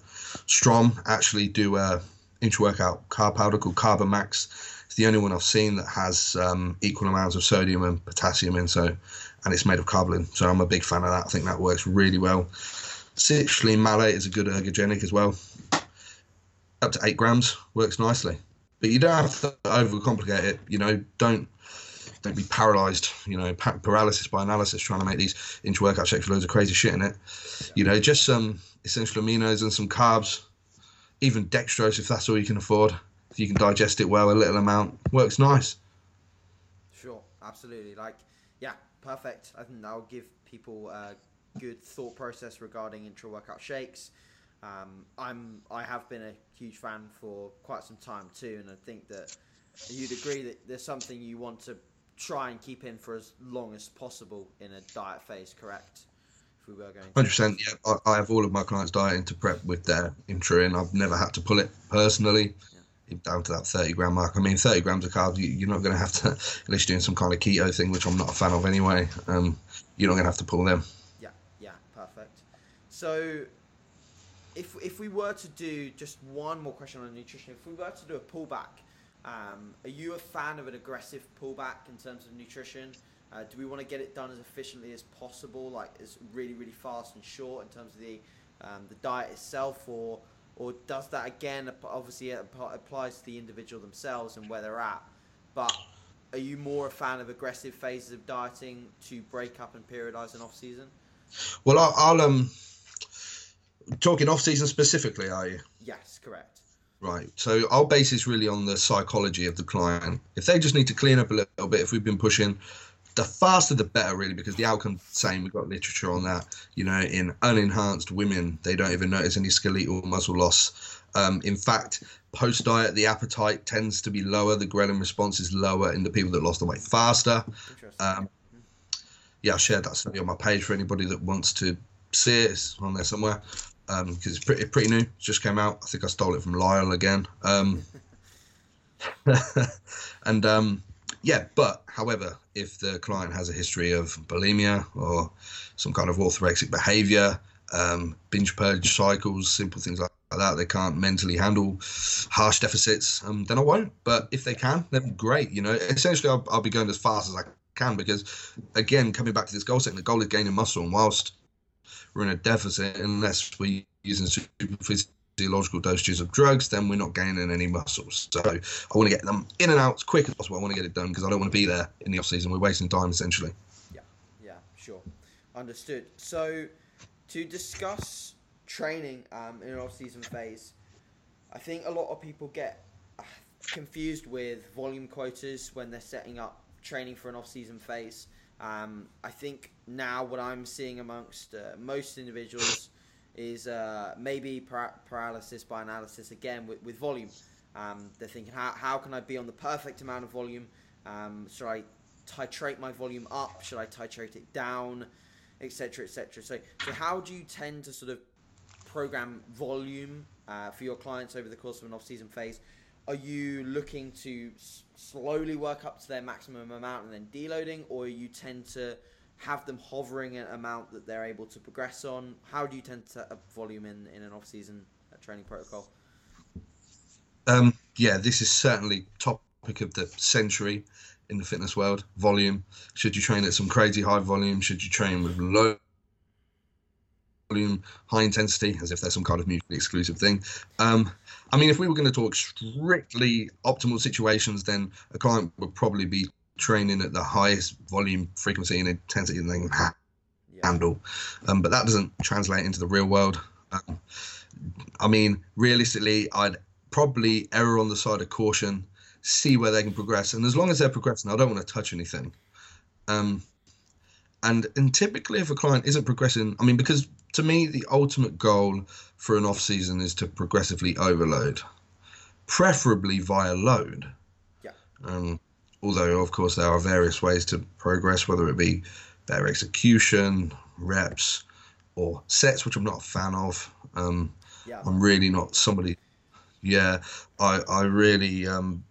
Strom actually do a intra-workout carb powder called Carbon CarboMax. It's the only one I've seen that has um, equal amounts of sodium and potassium in. So, and it's made of carbon. So I'm a big fan of that. I think that works really well. Citrulline malate is a good ergogenic as well. Up to eight grams works nicely, but you don't have to overcomplicate it. You know, don't don't be paralyzed. You know, paralysis by analysis trying to make these intra-workout shakes with loads of crazy shit in it. You know, just some essential aminos and some carbs, even dextrose if that's all you can afford. If you can digest it well, a little amount works nice. Sure, absolutely. Like, yeah, perfect. I think that'll give people a good thought process regarding intra-workout shakes. Um, I'm I have been a huge fan for quite some time too, and I think that you'd agree that there's something you want to try and keep in for as long as possible in a diet phase, correct? If we were going. Hundred percent. Yeah, I, I, have all of my clients dieting to prep with their intra, and I've never had to pull it personally. Yeah. Down to that 30 gram mark. I mean, 30 grams of carbs, you, are not going to have to, unless you're doing some kind of keto thing, which I'm not a fan of anyway. Um, you're not going to have to pull them. Yeah, yeah, perfect. So, if if we were to do just one more question on nutrition, if we were to do a pullback um, are you a fan of an aggressive pullback in terms of nutrition? Uh, do we want to get it done as efficiently as possible, like as really, really fast and short in terms of the um, the diet itself, or or does that again obviously it applies to the individual themselves and where they're at? But are you more a fan of aggressive phases of dieting to break up and periodize an off season? Well, I'll, I'll um talking off season specifically, are you? Yes, correct. Right. So our base is really on the psychology of the client. If they just need to clean up a little bit, if we've been pushing, the faster the better, really, because the outcome's the same. We've got literature on that. You know, in unenhanced women, they don't even notice any skeletal muscle loss. Um, in fact, post diet, the appetite tends to be lower. The ghrelin response is lower in the people that lost the weight faster. Um, yeah, I shared that study on my page for anybody that wants to see it. It's on there somewhere because um, it's pretty pretty new. Just came out. I think I stole it from Lyle again. Um, and um, yeah, but however, if the client has a history of bulimia or some kind of orthorexic behavior, um, binge purge cycles, simple things like that, they can't mentally handle harsh deficits, um, then I won't. But if they can, then great. You know, essentially, I'll, I'll be going as fast as I can because, again, coming back to this goal setting, the goal is gaining muscle, and whilst we're in a deficit unless we're using super physiological dosages of drugs, then we're not gaining any muscles. So I want to get them in and out as quick as possible. I want to get it done because I don't want to be there in the off season. We're wasting time essentially. Yeah, yeah, sure, understood. So to discuss training um, in an off season phase, I think a lot of people get uh, confused with volume quotas when they're setting up training for an off season phase. Um, I think now what I'm seeing amongst uh, most individuals is uh, maybe par- paralysis by analysis again with, with volume. Um, they're thinking, how, how can I be on the perfect amount of volume? Um, should I titrate my volume up? Should I titrate it down? Etc. Etc. So, so how do you tend to sort of program volume uh, for your clients over the course of an off-season phase? Are you looking to s- slowly work up to their maximum amount and then deloading, or you tend to have them hovering an amount that they're able to progress on? How do you tend to set up volume in, in an off-season uh, training protocol? Um, yeah, this is certainly topic of the century in the fitness world. Volume. Should you train at some crazy high volume? Should you train with low volume, high intensity, as if there's some kind of mutually exclusive thing? Um, I mean, if we were going to talk strictly optimal situations, then a client would probably be training at the highest volume, frequency, and intensity they can handle. Um, but that doesn't translate into the real world. Um, I mean, realistically, I'd probably err on the side of caution, see where they can progress, and as long as they're progressing, I don't want to touch anything. Um, and and typically, if a client isn't progressing, I mean, because to me, the ultimate goal for an off season is to progressively overload, preferably via load. Yeah. Um, although, of course, there are various ways to progress, whether it be better execution, reps, or sets, which I'm not a fan of. Um, yeah. I'm really not somebody. Yeah, I I really um,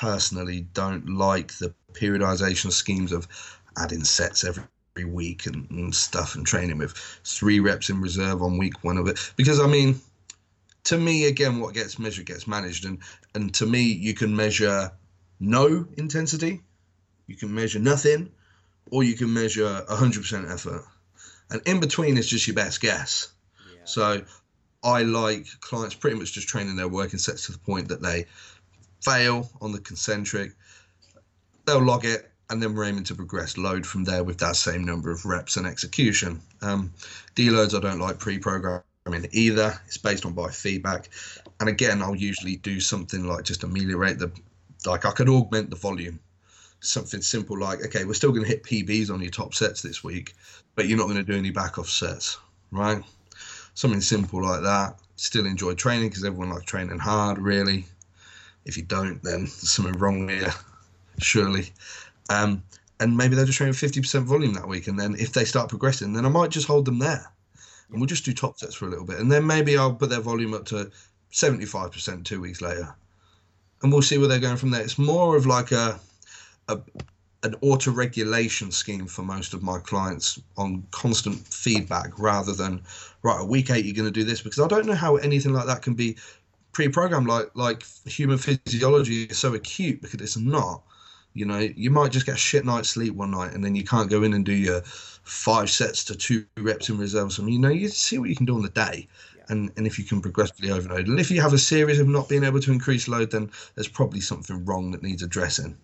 personally don't like the periodization schemes of adding sets every week and, and stuff and training with three reps in reserve on week one of it. Because I mean, to me, again, what gets measured gets managed, and and to me, you can measure no intensity, you can measure nothing, or you can measure 100% effort, and in between is just your best guess. Yeah. So I like clients pretty much just training their working sets to the point that they fail on the concentric, they'll log it, and then we're aiming to progress load from there with that same number of reps and execution. Um, deloads I don't like pre-programming either. It's based on biofeedback, and again I'll usually do something like just ameliorate the, like I could augment the volume. Something simple like okay, we're still going to hit PBs on your top sets this week, but you're not going to do any back off sets, right? Something simple like that. Still enjoy training because everyone likes training hard, really. If you don't, then there's something wrong here, surely. Um, and maybe they're just training 50% volume that week. And then if they start progressing, then I might just hold them there. And we'll just do top sets for a little bit. And then maybe I'll put their volume up to 75% two weeks later. And we'll see where they're going from there. It's more of like a, a an auto regulation scheme for most of my clients on constant feedback rather than right a week eight you're going to do this because I don't know how anything like that can be pre-programmed like like human physiology is so acute because it's not you know, you might just get a shit night's sleep one night and then you can't go in and do your five sets to two reps in reserve. So, you know, you see what you can do on the day. And, and if you can progressively overload. And if you have a series of not being able to increase load, then there's probably something wrong that needs addressing.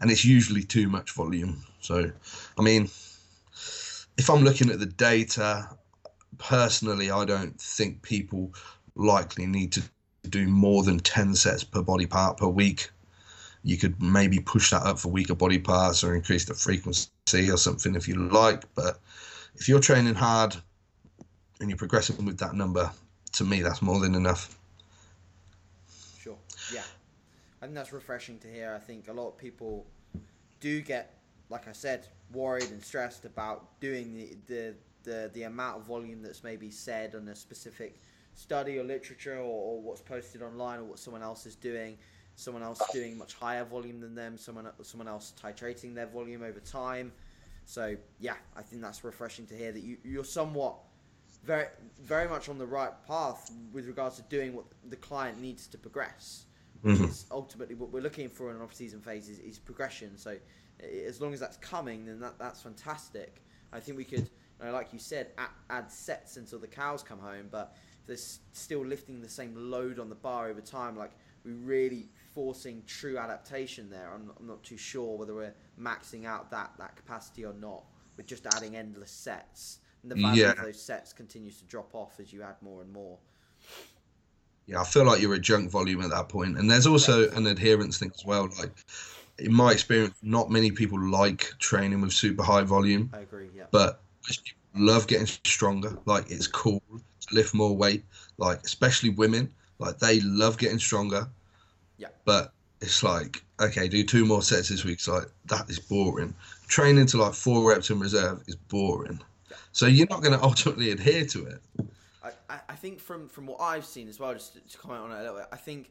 And it's usually too much volume. So, I mean, if I'm looking at the data, personally, I don't think people likely need to do more than 10 sets per body part per week you could maybe push that up for weaker body parts or increase the frequency or something if you like. But if you're training hard and you're progressing with that number, to me, that's more than enough. Sure. Yeah. I think that's refreshing to hear. I think a lot of people do get, like I said, worried and stressed about doing the, the, the, the amount of volume that's maybe said on a specific study or literature or, or what's posted online or what someone else is doing someone else doing much higher volume than them, someone someone else titrating their volume over time. So yeah, I think that's refreshing to hear that you you're somewhat very very much on the right path with regards to doing what the client needs to progress. Which mm-hmm. is ultimately what we're looking for in an off-season phase is, is progression. So as long as that's coming, then that, that's fantastic. I think we could, you know, like you said, add, add sets until the cows come home. But if they're still lifting the same load on the bar over time, like we really forcing true adaptation there. I'm not, I'm not too sure whether we're maxing out that, that capacity or not. We're just adding endless sets. And the value yeah. of those sets continues to drop off as you add more and more. Yeah, I feel like you're a junk volume at that point. And there's also an adherence thing as well. Like, in my experience, not many people like training with super high volume. I agree, yeah. But love getting stronger. Like, it's cool to lift more weight. Like, especially women. Like, they love getting stronger yeah. But it's like, okay, do two more sets this week. It's like, that is boring. Training to like four reps in reserve is boring. Yeah. So you're not going to ultimately adhere to it. I, I think from, from what I've seen as well, just to, comment on it a little bit, I think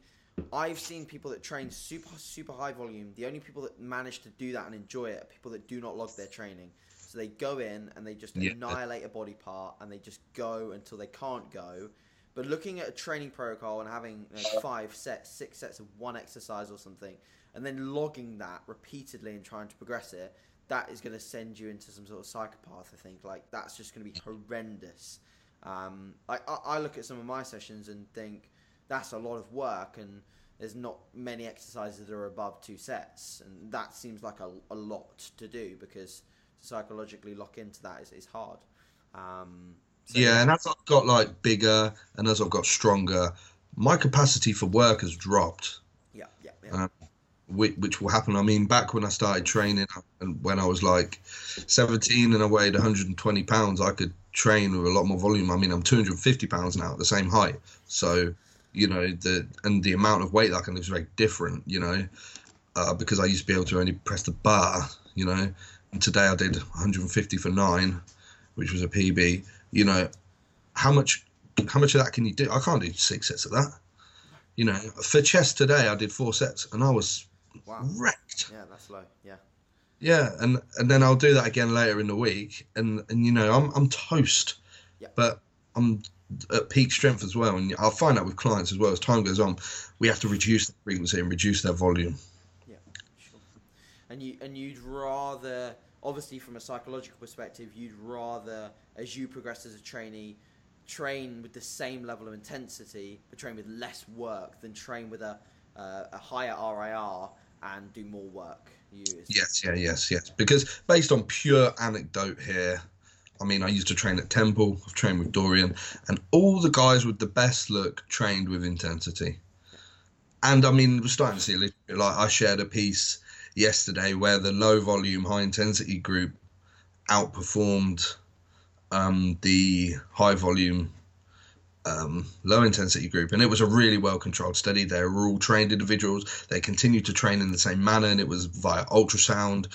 I've seen people that train super super high volume. The only people that manage to do that and enjoy it are people that do not log their training. So they go in and they just yeah. annihilate a body part and they just go until they can't go but looking at a training protocol and having you know, five sets, six sets of one exercise or something, and then logging that repeatedly and trying to progress it, that is going to send you into some sort of psychopath. I think like that's just going to be horrendous. Um, I, I look at some of my sessions and think that's a lot of work, and there's not many exercises that are above two sets, and that seems like a, a lot to do because to psychologically lock into that is, is hard. Um, so, yeah, and as I've got like bigger and as I've got stronger, my capacity for work has dropped. Yeah, yeah, yeah. Um, which, which, will happen. I mean, back when I started training and when I was like 17 and I weighed 120 pounds, I could train with a lot more volume. I mean, I'm 250 pounds now at the same height. So, you know, the and the amount of weight that I can lift is very different. You know, uh, because I used to be able to only press the bar. You know, and today I did 150 for nine, which was a PB you know, how much how much of that can you do? I can't do six sets of that. You know, for chest today, I did four sets and I was wow. wrecked. Yeah, that's low. Yeah. Yeah, and and then I'll do that again later in the week, and and you know I'm I'm toast, Yeah. but I'm at peak strength as well, and I'll find out with clients as well as time goes on, we have to reduce the frequency and reduce their volume. Yeah, sure. And you and you'd rather, obviously, from a psychological perspective, you'd rather, as you progress as a trainee, train with the same level of intensity, but train with less work than train with a uh, a higher RIR and do more work. You Yes, yeah, yes, yes. Because based on pure anecdote here, I mean, I used to train at Temple. I've trained with Dorian, and all the guys with the best look trained with intensity. And I mean, we're starting to see a little bit like I shared a piece yesterday where the low volume, high intensity group outperformed um, the high volume, um, low intensity group, and it was a really well controlled study. They were all trained individuals. They continued to train in the same manner, and it was via ultrasound.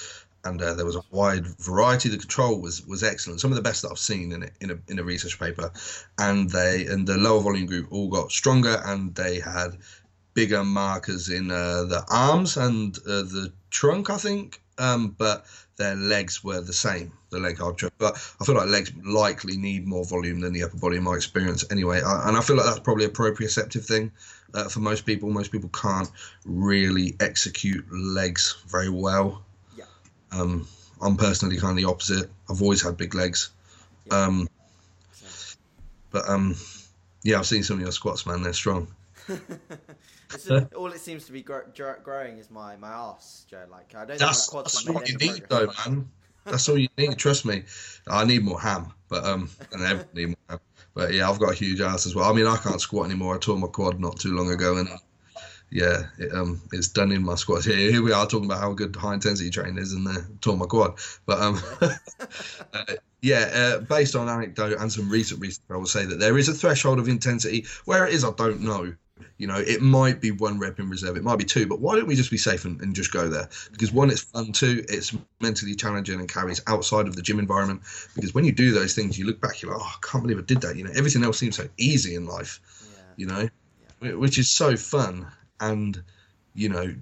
And uh, there was a wide variety. The control was was excellent. Some of the best that I've seen in it in a in a research paper. And they and the lower volume group all got stronger, and they had bigger markers in uh, the arms and uh, the trunk, I think. Um, but their legs were the same, the leg hard jump. But I feel like legs likely need more volume than the upper body in my experience anyway. I, and I feel like that's probably a proprioceptive thing uh, for most people. Most people can't really execute legs very well. Yeah. Um, I'm personally kind of the opposite. I've always had big legs. Yeah. Um, but um, yeah, I've seen some of your squats, man. They're strong. It's just- all it seems to be gro- gro- growing is my my ass, Joe. Like I don't That's, think that's what you need, though, man. That's all you need. Trust me. I need more ham, but um, and everyone need more ham. But yeah, I've got a huge ass as well. I mean, I can't squat anymore. I tore my quad not too long ago, and yeah, it, um, it's done in my squats. Here, here we are talking about how good high intensity training is, and uh, tore my quad. But um, uh, yeah, uh, based on anecdote and some recent research, I will say that there is a threshold of intensity. Where it is, I don't know. You know, it might be one rep in reserve, it might be two, but why don't we just be safe and, and just go there? Because one, it's fun. Two, it's mentally challenging and carries outside of the gym environment. Because when you do those things, you look back, you're like, oh, I can't believe I did that. You know, everything else seems so easy in life. Yeah. You know, Wh- which is so fun, and you know,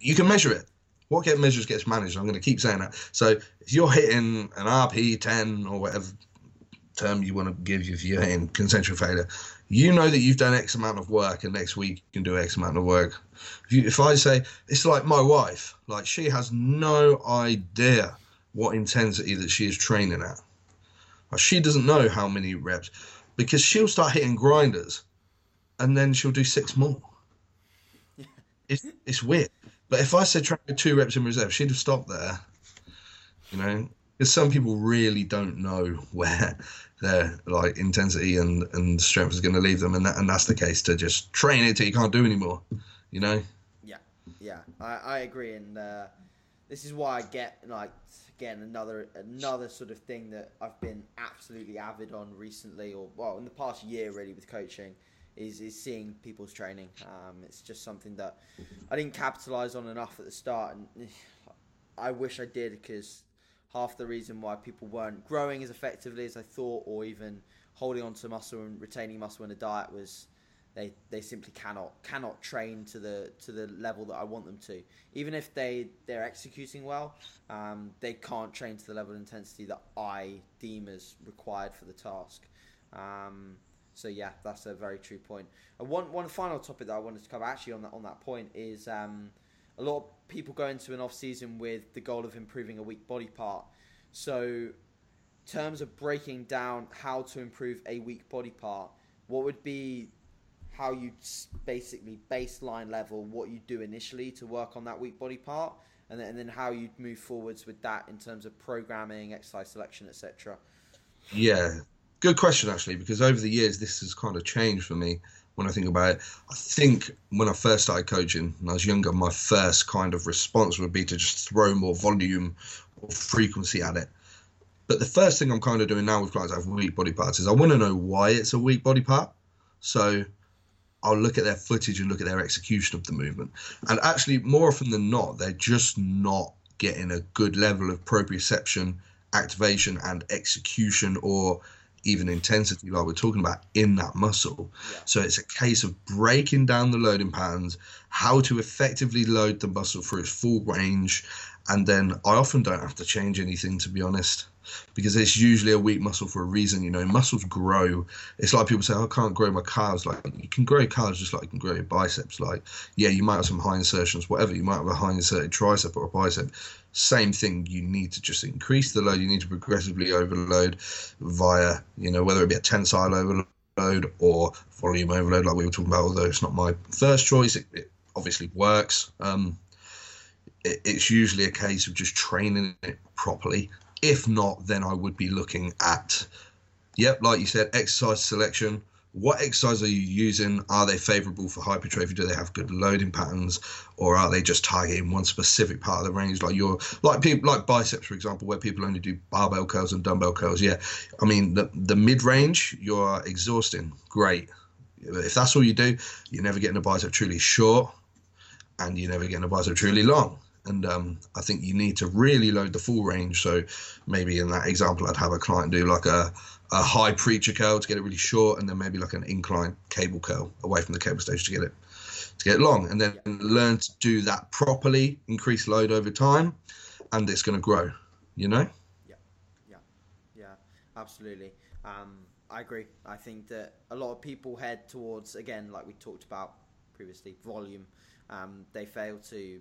you can measure it. What get measures gets managed. I'm going to keep saying that. So if you're hitting an RPE 10 or whatever term you want to give if you're hitting concentric failure, you know that you've done X amount of work, and next week you can do X amount of work. If, you, if I say it's like my wife, like she has no idea what intensity that she is training at. Like, she doesn't know how many reps because she'll start hitting grinders, and then she'll do six more. It's it's weird. But if I said train with two reps in reserve, she'd have stopped there. You know, because some people really don't know where their like intensity and, and strength is going to leave them, and that, and that's the case to just train it till you can't do anymore. You know. Yeah, I, I agree, and uh, this is why I get like again another another sort of thing that I've been absolutely avid on recently, or well, in the past year really with coaching, is is seeing people's training. Um, it's just something that I didn't capitalize on enough at the start, and I wish I did because half the reason why people weren't growing as effectively as I thought, or even holding on to muscle and retaining muscle in a diet was they they simply cannot cannot train to the to the level that I want them to. Even if they they're executing well, um, they can't train to the level of intensity that I deem as required for the task. Um, so yeah, that's a very true point. And one one final topic that I wanted to cover actually on that on that point is um, a lot of people go into an off season with the goal of improving a weak body part. So, in terms of breaking down how to improve a weak body part, what would be how you basically baseline level what you do initially to work on that weak body part, and then, and then how you'd move forwards with that in terms of programming, exercise selection, etc. Yeah, good question actually, because over the years this has kind of changed for me when I think about it. I think when I first started coaching when I was younger, my first kind of response would be to just throw more volume or frequency at it. But the first thing I'm kind of doing now with clients that have weak body parts is I want to know why it's a weak body part. So I'll look at their footage and look at their execution of the movement. And actually, more often than not, they're just not getting a good level of proprioception, activation, and execution, or even intensity, like we're talking about, in that muscle. Yeah. So it's a case of breaking down the loading patterns, how to effectively load the muscle for its full range, and then I often don't have to change anything to be honest because it's usually a weak muscle for a reason. You know, muscles grow. It's like people say, I can't grow my calves. Like you can grow calves just like you can grow your biceps. Like, yeah, you might have some high insertions, whatever. You might have a high inserted tricep or a bicep. Same thing. You need to just increase the load. You need to progressively overload via, you know, whether it be a tensile overload or volume overload, like we were talking about. Although it's not my first choice, it, it obviously works. Um, it's usually a case of just training it properly if not, then I would be looking at, yep, like you said, exercise selection. What exercise are you using? Are they favorable for hypertrophy? Do they have good loading patterns, or are they just targeting one specific part of the range? Like your, like people, like biceps, for example, where people only do barbell curls and dumbbell curls. Yeah, I mean the the mid range, you're exhausting. Great. If that's all you do, you're never getting a bicep truly short, and you're never getting a bicep truly long and um, I think you need to really load the full range. So maybe in that example, I'd have a client do like a, a high preacher curl to get it really short, and then maybe like an incline cable curl away from the cable stage to get it to get it long, and then learn to do that properly, increase load over time, and it's going to grow. You know. Yeah, yeah, yeah, absolutely. Um, I agree. I think that a lot of people head towards again, like we talked about previously, volume. Um, they fail to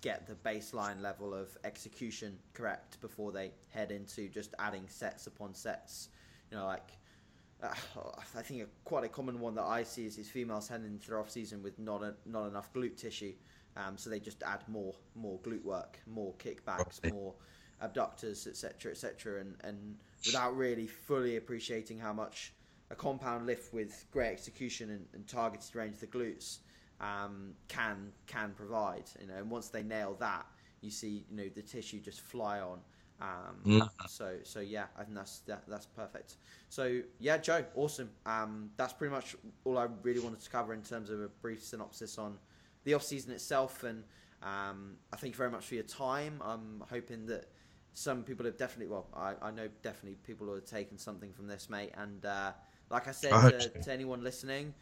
get the baseline level of execution correct before they head into just adding sets upon sets. You know, like uh, I think a, quite a common one that I see is, is females heading into their off season with not a, not enough glute tissue, um, so they just add more more glute work, more kickbacks, more abductors, etc., etc., and and without really fully appreciating how much a compound lift with great execution and, and targeted range of the glutes um, can can provide. You know, and once they nail that, you see you know the tissue just fly on. Um, mm. So so yeah, I think that's that, that's perfect. So yeah, Joe, awesome. Um, that's pretty much all I really wanted to cover in terms of a brief synopsis on the off season itself. And um, I thank you very much for your time. I'm hoping that some people have definitely, well, I, I know definitely people have taken something from this, mate. And uh, like I said I to, to anyone listening,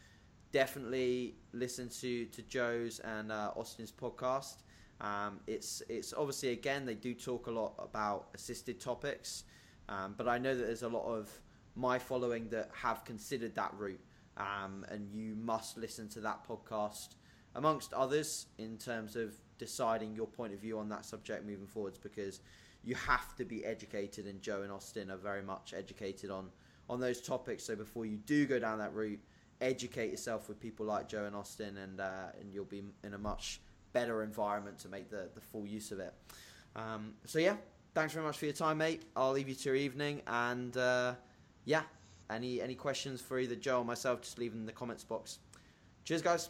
definitely listen to to Joe's and uh, Austin's podcast. Um, it's it's obviously again they do talk a lot about assisted topics, um, but I know that there's a lot of my following that have considered that route, um, and you must listen to that podcast amongst others in terms of deciding your point of view on that subject moving forwards because you have to be educated and Joe and Austin are very much educated on on those topics so before you do go down that route educate yourself with people like Joe and Austin, and uh, and you'll be in a much better environment to make the, the full use of it. Um, so yeah, thanks very much for your time, mate. I'll leave you to your evening, and uh, yeah, any any questions for either Joe or myself, just leave them in the comments box. Cheers, guys.